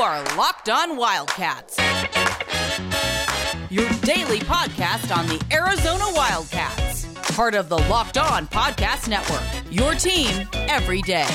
are Locked On Wildcats, your daily podcast on the Arizona Wildcats, part of the Locked On Podcast Network. Your team every day.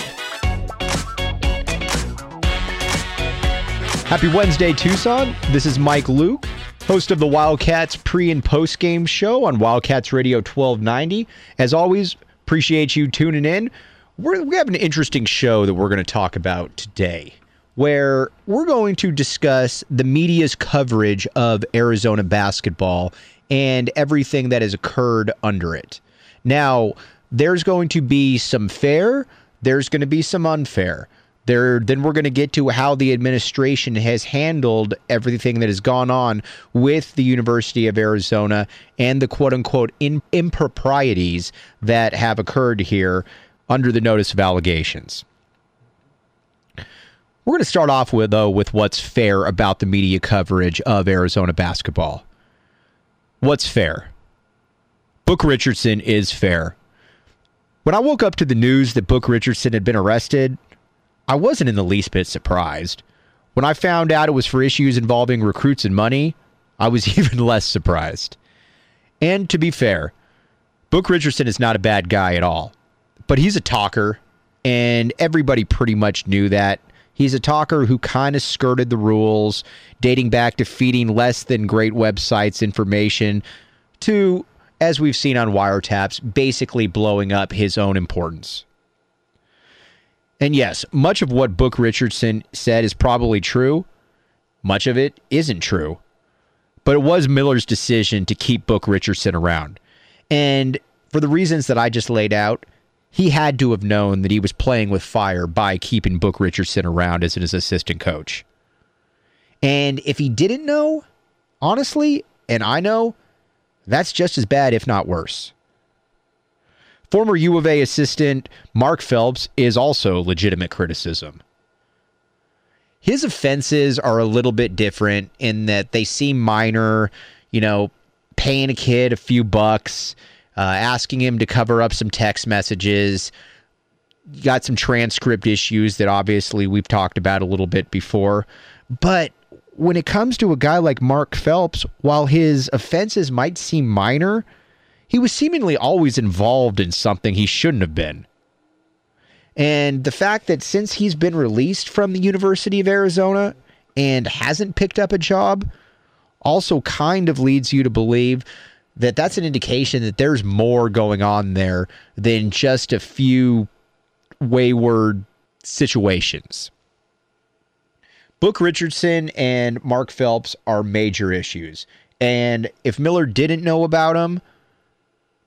Happy Wednesday, Tucson. This is Mike Luke, host of the Wildcats pre and post game show on Wildcats Radio 1290. As always, appreciate you tuning in. We're, we have an interesting show that we're going to talk about today where we're going to discuss the media's coverage of Arizona basketball and everything that has occurred under it. Now, there's going to be some fair, there's going to be some unfair. There, then we're going to get to how the administration has handled everything that has gone on with the University of Arizona and the quote unquote improprieties that have occurred here under the notice of allegations. We're going to start off with though with what's fair about the media coverage of Arizona basketball. What's fair? Book Richardson is fair. When I woke up to the news that Book Richardson had been arrested, I wasn't in the least bit surprised. When I found out it was for issues involving recruits and money, I was even less surprised. And to be fair, Book Richardson is not a bad guy at all, but he's a talker, and everybody pretty much knew that. He's a talker who kind of skirted the rules, dating back to feeding less than great websites information to, as we've seen on wiretaps, basically blowing up his own importance. And yes, much of what Book Richardson said is probably true. Much of it isn't true. But it was Miller's decision to keep Book Richardson around. And for the reasons that I just laid out, he had to have known that he was playing with fire by keeping Book Richardson around as his assistant coach. And if he didn't know, honestly, and I know, that's just as bad, if not worse. Former U of A assistant Mark Phelps is also legitimate criticism. His offenses are a little bit different in that they seem minor, you know, paying a kid a few bucks, uh, asking him to cover up some text messages. Got some transcript issues that obviously we've talked about a little bit before. But when it comes to a guy like Mark Phelps, while his offenses might seem minor, he was seemingly always involved in something he shouldn't have been. And the fact that since he's been released from the University of Arizona and hasn't picked up a job also kind of leads you to believe that that's an indication that there's more going on there than just a few wayward situations. Book Richardson and Mark Phelps are major issues. And if Miller didn't know about them,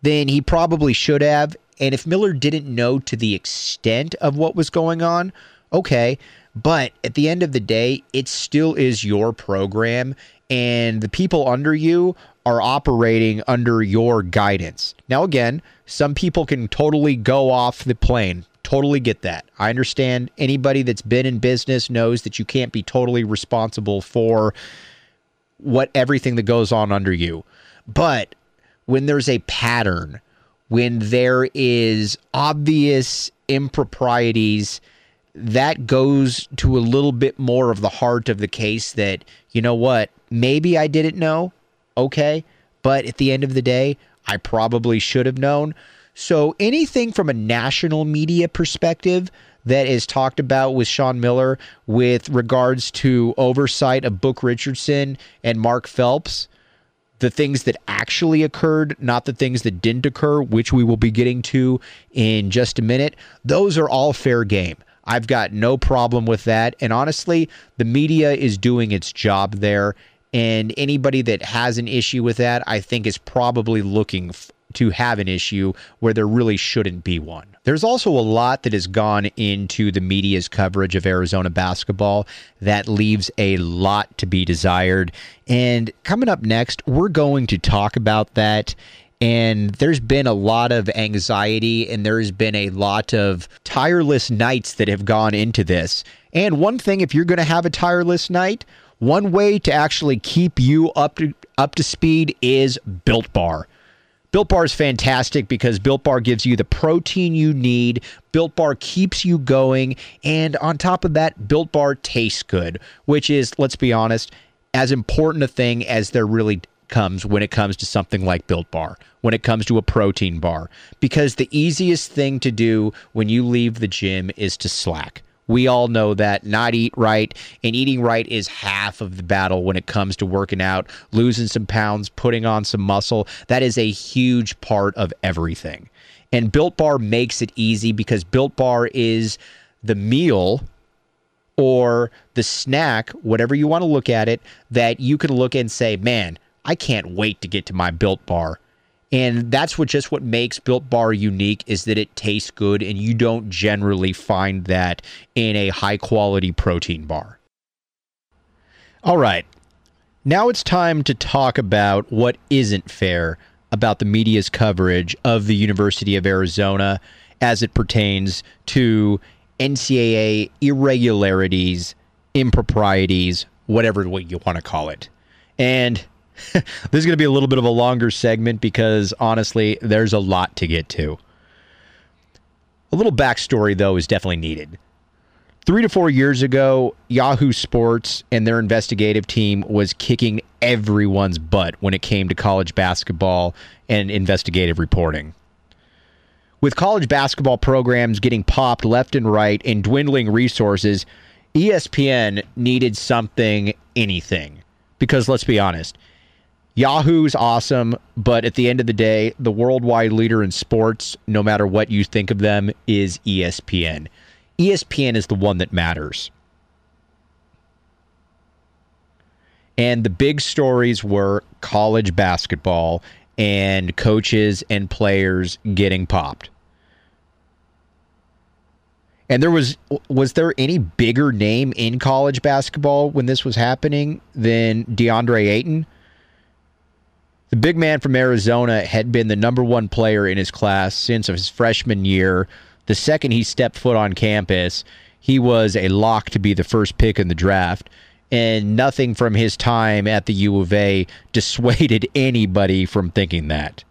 then he probably should have. And if Miller didn't know to the extent of what was going on, okay. But at the end of the day, it still is your program, and the people under you are operating under your guidance. Now, again, some people can totally go off the plane. Totally get that. I understand anybody that's been in business knows that you can't be totally responsible for what everything that goes on under you. But when there's a pattern, when there is obvious improprieties, that goes to a little bit more of the heart of the case that, you know what, maybe I didn't know, okay. But at the end of the day, I probably should have known. So anything from a national media perspective that is talked about with Sean Miller with regards to oversight of Book Richardson and Mark Phelps, the things that actually occurred, not the things that didn't occur, which we will be getting to in just a minute, those are all fair game. I've got no problem with that. And honestly, the media is doing its job there. And anybody that has an issue with that, I think, is probably looking f- to have an issue where there really shouldn't be one. There's also a lot that has gone into the media's coverage of Arizona basketball that leaves a lot to be desired. And coming up next, we're going to talk about that. And there's been a lot of anxiety and there's been a lot of tireless nights that have gone into this. And one thing, if you're going to have a tireless night, one way to actually keep you up to up to speed is Built Bar. Built Bar is fantastic because Built Bar gives you the protein you need. Built Bar keeps you going. And on top of that, Built Bar tastes good, which is, let's be honest, as important a thing as there really comes when it comes to something like Built Bar, when it comes to a protein bar. Because the easiest thing to do when you leave the gym is to slack. We all know that not eat right and eating right is half of the battle when it comes to working out, losing some pounds, putting on some muscle. That is a huge part of everything. And Built Bar makes it easy because Built Bar is the meal or the snack, whatever you want to look at it, that you can look and say, man, I can't wait to get to my Built Bar. And that's what just what makes Built Bar unique is that it tastes good and you don't generally find that in a high quality protein bar. All right. Now it's time to talk about what isn't fair about the media's coverage of the University of Arizona as it pertains to NCAA irregularities, improprieties, whatever what you want to call it. And this is going to be a little bit of a longer segment because honestly, there's a lot to get to. A little backstory, though, is definitely needed. Three to four years ago, Yahoo Sports and their investigative team was kicking everyone's butt when it came to college basketball and investigative reporting. With college basketball programs getting popped left and right and dwindling resources, ESPN needed something, anything. Because let's be honest, Yahoo's awesome, but at the end of the day, the worldwide leader in sports, no matter what you think of them, is ESPN. ESPN is the one that matters. And the big stories were college basketball and coaches and players getting popped. And there was was there any bigger name in college basketball when this was happening than DeAndre Ayton? The big man from Arizona had been the number one player in his class since his freshman year. The second he stepped foot on campus, he was a lock to be the first pick in the draft. And nothing from his time at the U of A dissuaded anybody from thinking that.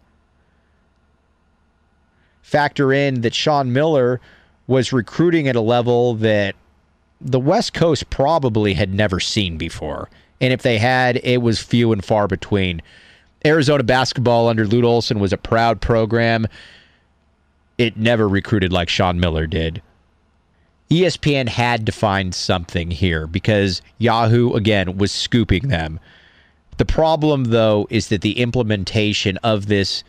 Factor in that Sean Miller was recruiting at a level that the West Coast probably had never seen before. And if they had, it was few and far between. Arizona basketball under Lute Olson was a proud program. It never recruited like Sean Miller did. ESPN had to find something here because Yahoo, again, was scooping them. The problem, though, is that the implementation of this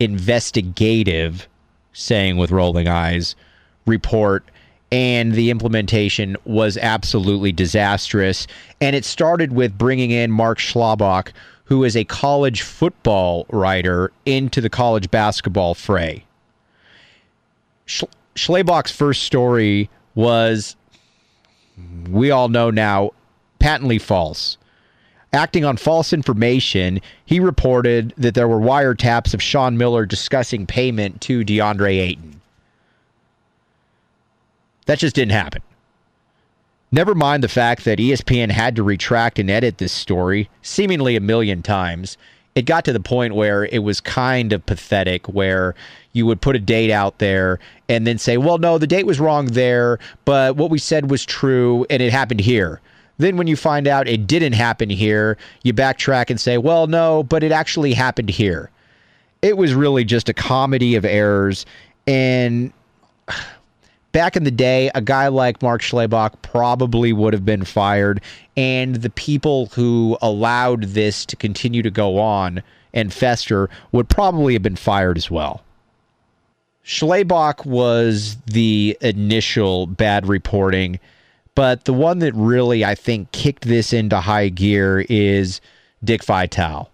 investigative, saying with rolling eyes, report and the implementation was absolutely disastrous. And it started with bringing in Mark Schlabach, who is a college football writer, into the college basketball fray. Sch- Schlabach's first story was, we all know now, patently false. Acting on false information, he reported that there were wiretaps of Sean Miller discussing payment to DeAndre Ayton. That just didn't happen. Never mind the fact that ESPN had to retract and edit this story seemingly a million times. It got to the point where it was kind of pathetic, where you would put a date out there and then say, well, no, the date was wrong there, but what we said was true and it happened here. Then, when you find out it didn't happen here, you backtrack and say, well, no, but it actually happened here. It was really just a comedy of errors. And back in the day, a guy like Mark Schlabach probably would have been fired, and the people who allowed this to continue to go on and fester would probably have been fired as well. Schlabach was the initial bad reporting, but the one that really, I think, kicked this into high gear is Dick Vitale.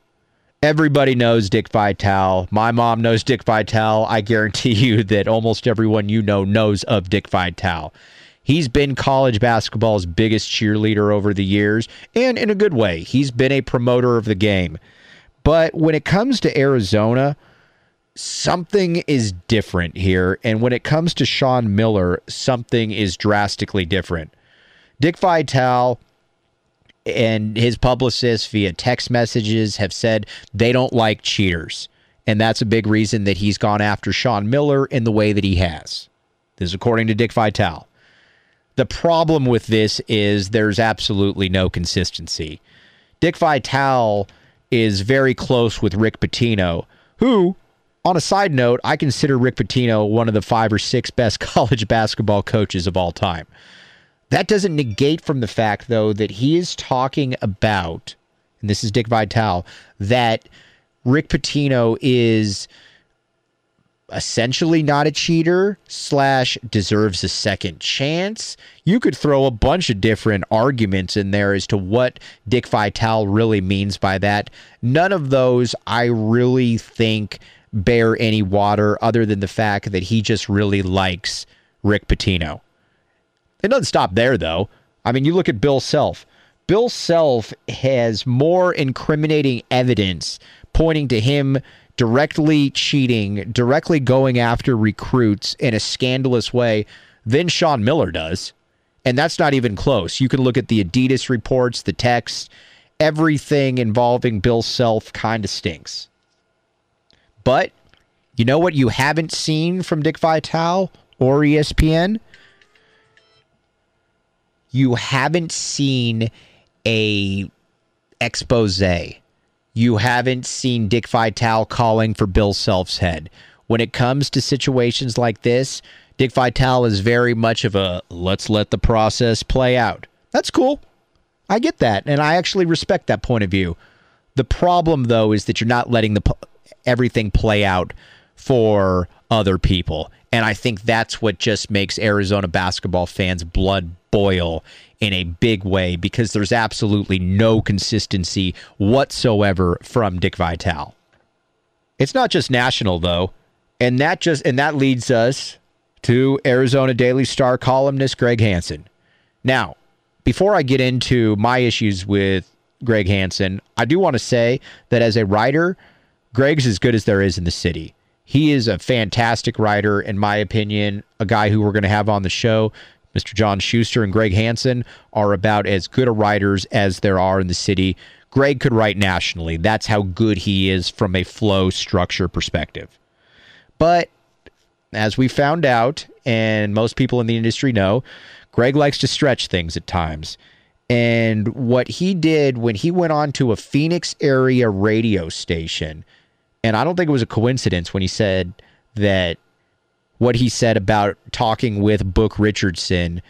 Everybody knows Dick Vitale. My mom knows Dick Vitale. I guarantee you that almost everyone you know knows of Dick Vitale. He's been college basketball's biggest cheerleader over the years, and in a good way. He's been a promoter of the game. But when it comes to Arizona, something is different here. And when it comes to Sean Miller, something is drastically different. Dick Vitale and his publicists via text messages have said they don't like cheaters. And that's a big reason that he's gone after Sean Miller in the way that he has. This is according to Dick Vitale. The problem with this is there's absolutely no consistency. Dick Vitale is very close with Rick Pitino, who, on a side note, I consider Rick Pitino one of the five or six best college basketball coaches of all time. That doesn't negate from the fact, though, that he is talking about, and this is Dick Vitale, that Rick Pitino is essentially not a cheater slash deserves a second chance. You could throw a bunch of different arguments in there as to what Dick Vitale really means by that. None of those I really think bear any water other than the fact that he just really likes Rick Pitino. It doesn't stop there though. I mean, you look at Bill Self. Bill Self has more incriminating evidence pointing to him directly cheating, directly going after recruits in a scandalous way than Sean Miller does. And that's not even close. You can look at the Adidas reports, the text, everything involving Bill Self kind of stinks. But you know what you haven't seen from Dick Vitale or ESPN? You haven't seen a expose you haven't seen Dick Vitale calling for Bill Self's head. When it comes to situations like this, Dick Vitale is very much of a let's let the process play out. That's cool. I get that, and I actually respect that point of view. The problem, though, is that you're not letting the everything play out for other people, and I think that's what just makes Arizona basketball fans' blood boil in a big way because there's absolutely no consistency whatsoever from Dick Vitale. It's not just national though, and that just and that leads us to Arizona Daily Star columnist Greg Hansen. Now, before I get into my issues with Greg Hansen, I do want to say that as a writer, Greg's as good as there is in the city. He is a fantastic writer, in my opinion, a guy who we're going to have on the show Mr. John Schuster and Greg Hansen are about as good a writers as there are in the city. Greg could write nationally. That's how good he is from a flow structure perspective. But as we found out, and most people in the industry know, Greg likes to stretch things at times. And what he did when he went on to a Phoenix area radio station, and I don't think it was a coincidence when he said that what he said about talking with Book Richardson.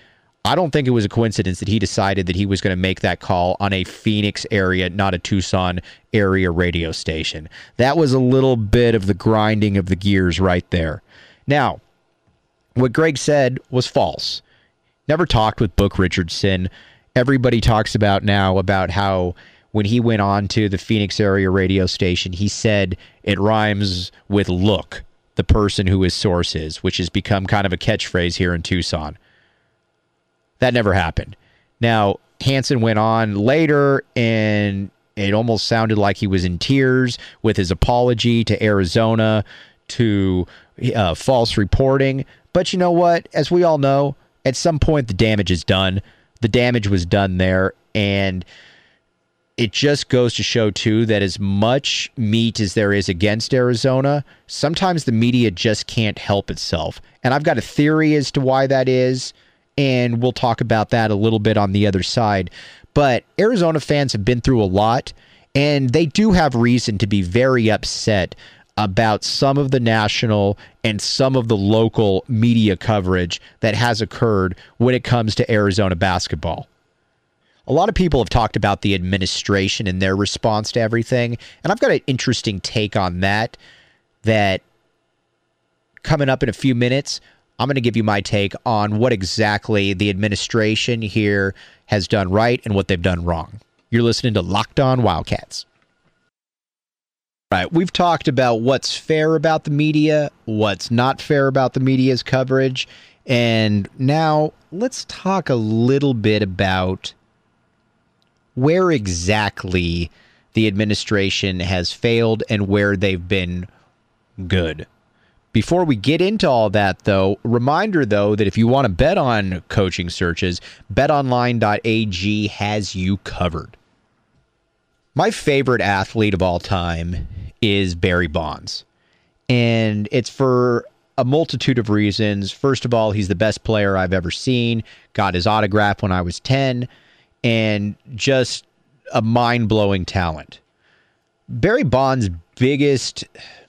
I don't think it was a coincidence that he decided that he was going to make that call on a Phoenix area, not a Tucson area radio station. That was a little bit of the grinding of the gears right there. Now, what Greg said was false. Never talked with Book Richardson. Everybody talks about now about how when he went on to the Phoenix area radio station, he said it rhymes with look the person who his source is, which has become kind of a catchphrase here in Tucson. That never happened. Now, Hansen went on later and it almost sounded like he was in tears with his apology to Arizona, to uh, false reporting. But you know what? As we all know, at some point the damage is done. The damage was done there. And it just goes to show too that as much meat as there is against Arizona, sometimes the media just can't help itself. And I've got a theory as to why that is, and we'll talk about that a little bit on the other side. But Arizona fans have been through a lot, and they do have reason to be very upset about some of the national and some of the local media coverage that has occurred when it comes to Arizona basketball a lot of people have talked about the administration and their response to everything. And I've got an interesting take on that. That coming up in a few minutes, I'm going to give you my take on what exactly the administration here has done right and what they've done wrong. You're listening to Locked On Wildcats. Right, we've talked about what's fair about the media, what's not fair about the media's coverage, and now let's talk a little bit about where exactly the administration has failed and where they've been good. Before we get into all that, though, reminder though that if you want to bet on coaching searches, betonline.ag has you covered. My favorite athlete of all time is Barry Bonds. And it's for a multitude of reasons. First of all, he's the best player I've ever seen, got his autograph when I was 10, and just a mind blowing talent. Barry Bonds' biggest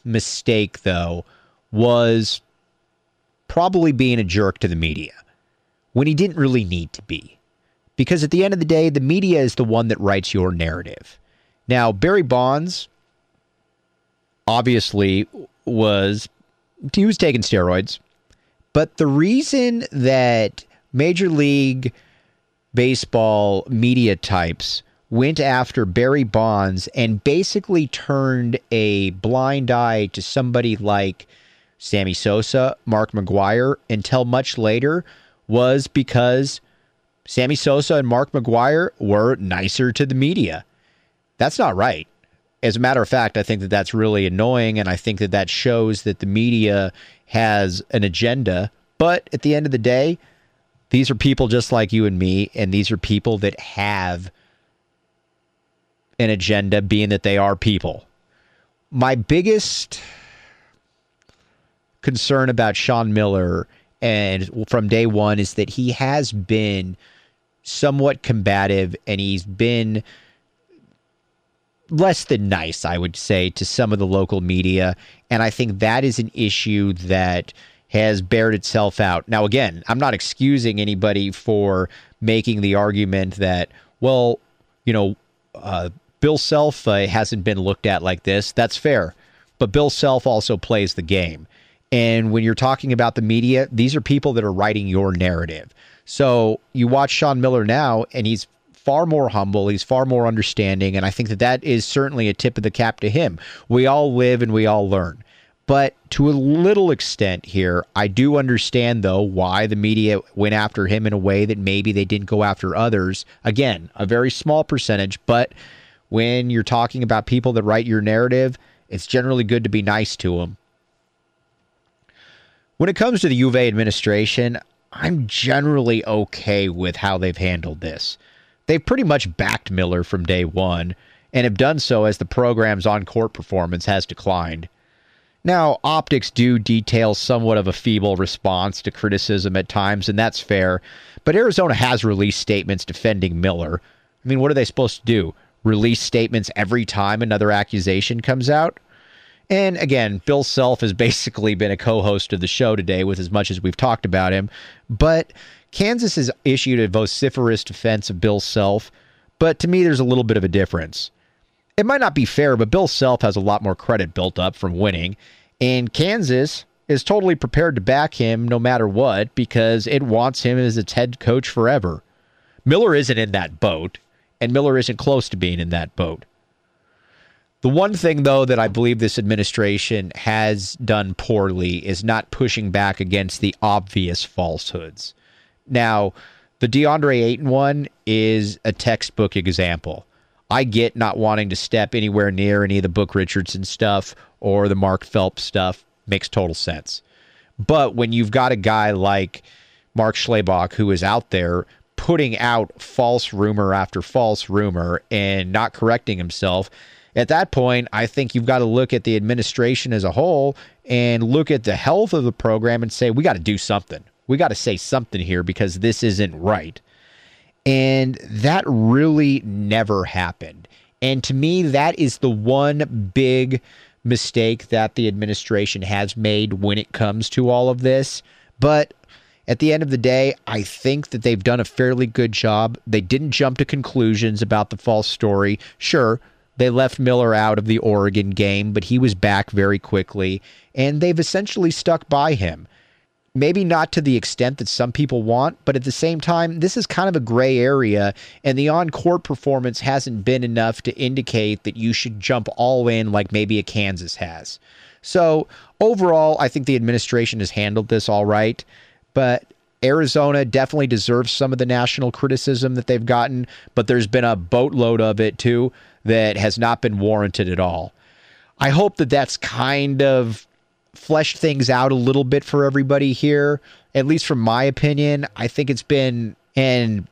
mistake, though, was probably being a jerk to the media when he didn't really need to be. Because at the end of the day, the media is the one that writes your narrative. Now, Barry Bonds obviously was he was taking steroids, but the reason that Major League Baseball media types went after Barry Bonds and basically turned a blind eye to somebody like Sammy Sosa, Mark McGwire until much later was because Sammy Sosa and Mark McGwire were nicer to the media. That's not right. As a matter of fact, I think that that's really annoying, and I think that that shows that the media has an agenda. But at the end of the day, these are people just like you and me, and these are people that have an agenda, being that they are people. My biggest concern about Sean Miller and from day one is that he has been somewhat combative and he's been less than nice, I would say, to some of the local media. And I think that is an issue that has bared itself out. Now, again, I'm not excusing anybody for making the argument that, well, you know, uh, Bill Self uh, hasn't been looked at like this. That's fair. But Bill Self also plays the game. And when you're talking about the media, these are people that are writing your narrative. So you watch Sean Miller now, and he's far more humble. He's far more understanding. And I think that that is certainly a tip of the cap to him. We all live and we all learn. But to a little extent here, I do understand, though, why the media went after him in a way that maybe they didn't go after others. Again, a very small percentage, but when you're talking about people that write your narrative, it's generally good to be nice to them. When it comes to the U of A administration, I'm generally okay with how they've handled this. They've pretty much backed Miller from day one and have done so as the program's on court performance has declined. Now, optics do detail somewhat of a feeble response to criticism at times, and that's fair, but Arizona has released statements defending Miller. I mean, what are they supposed to do? Release statements every time another accusation comes out? And again, Bill Self has basically been a co host of the show today with as much as we've talked about him. But Kansas has issued a vociferous defense of Bill Self. But to me, there's a little bit of a difference. It might not be fair, but Bill Self has a lot more credit built up from winning. And Kansas is totally prepared to back him no matter what because it wants him as its head coach forever. Miller isn't in that boat, and Miller isn't close to being in that boat. The one thing, though, that I believe this administration has done poorly is not pushing back against the obvious falsehoods. Now, the DeAndre Ayton one is a textbook example. I get not wanting to step anywhere near any of the Book Richardson stuff or the Mark Phelps stuff. Makes total sense. But when you've got a guy like Mark Schlabach who is out there putting out false rumor after false rumor and not correcting himself, at that point, I think you've got to look at the administration as a whole and look at the health of the program and say, we got to do something. We got to say something here because this isn't right. And that really never happened. And to me, that is the one big mistake that the administration has made when it comes to all of this. But at the end of the day, I think that they've done a fairly good job. They didn't jump to conclusions about the false story. Sure, they left Miller out of the Oregon game, but he was back very quickly, and they've essentially stuck by him. Maybe not to the extent that some people want, but at the same time, this is kind of a gray area, and the on court performance hasn't been enough to indicate that you should jump all in like maybe a Kansas has. So, overall, I think the administration has handled this all right, but Arizona definitely deserves some of the national criticism that they've gotten, but there's been a boatload of it too that has not been warranted at all. I hope that that's kind of fleshed things out a little bit for everybody here. At least from my opinion, I think it's been and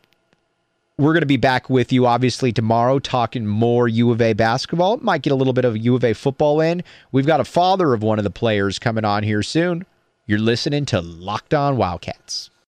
we're going to be back with you obviously tomorrow talking more U of A basketball. Might get a little bit of U of A football in. We've got a father of one of the players coming on here soon. You're listening to Locked On Wildcats.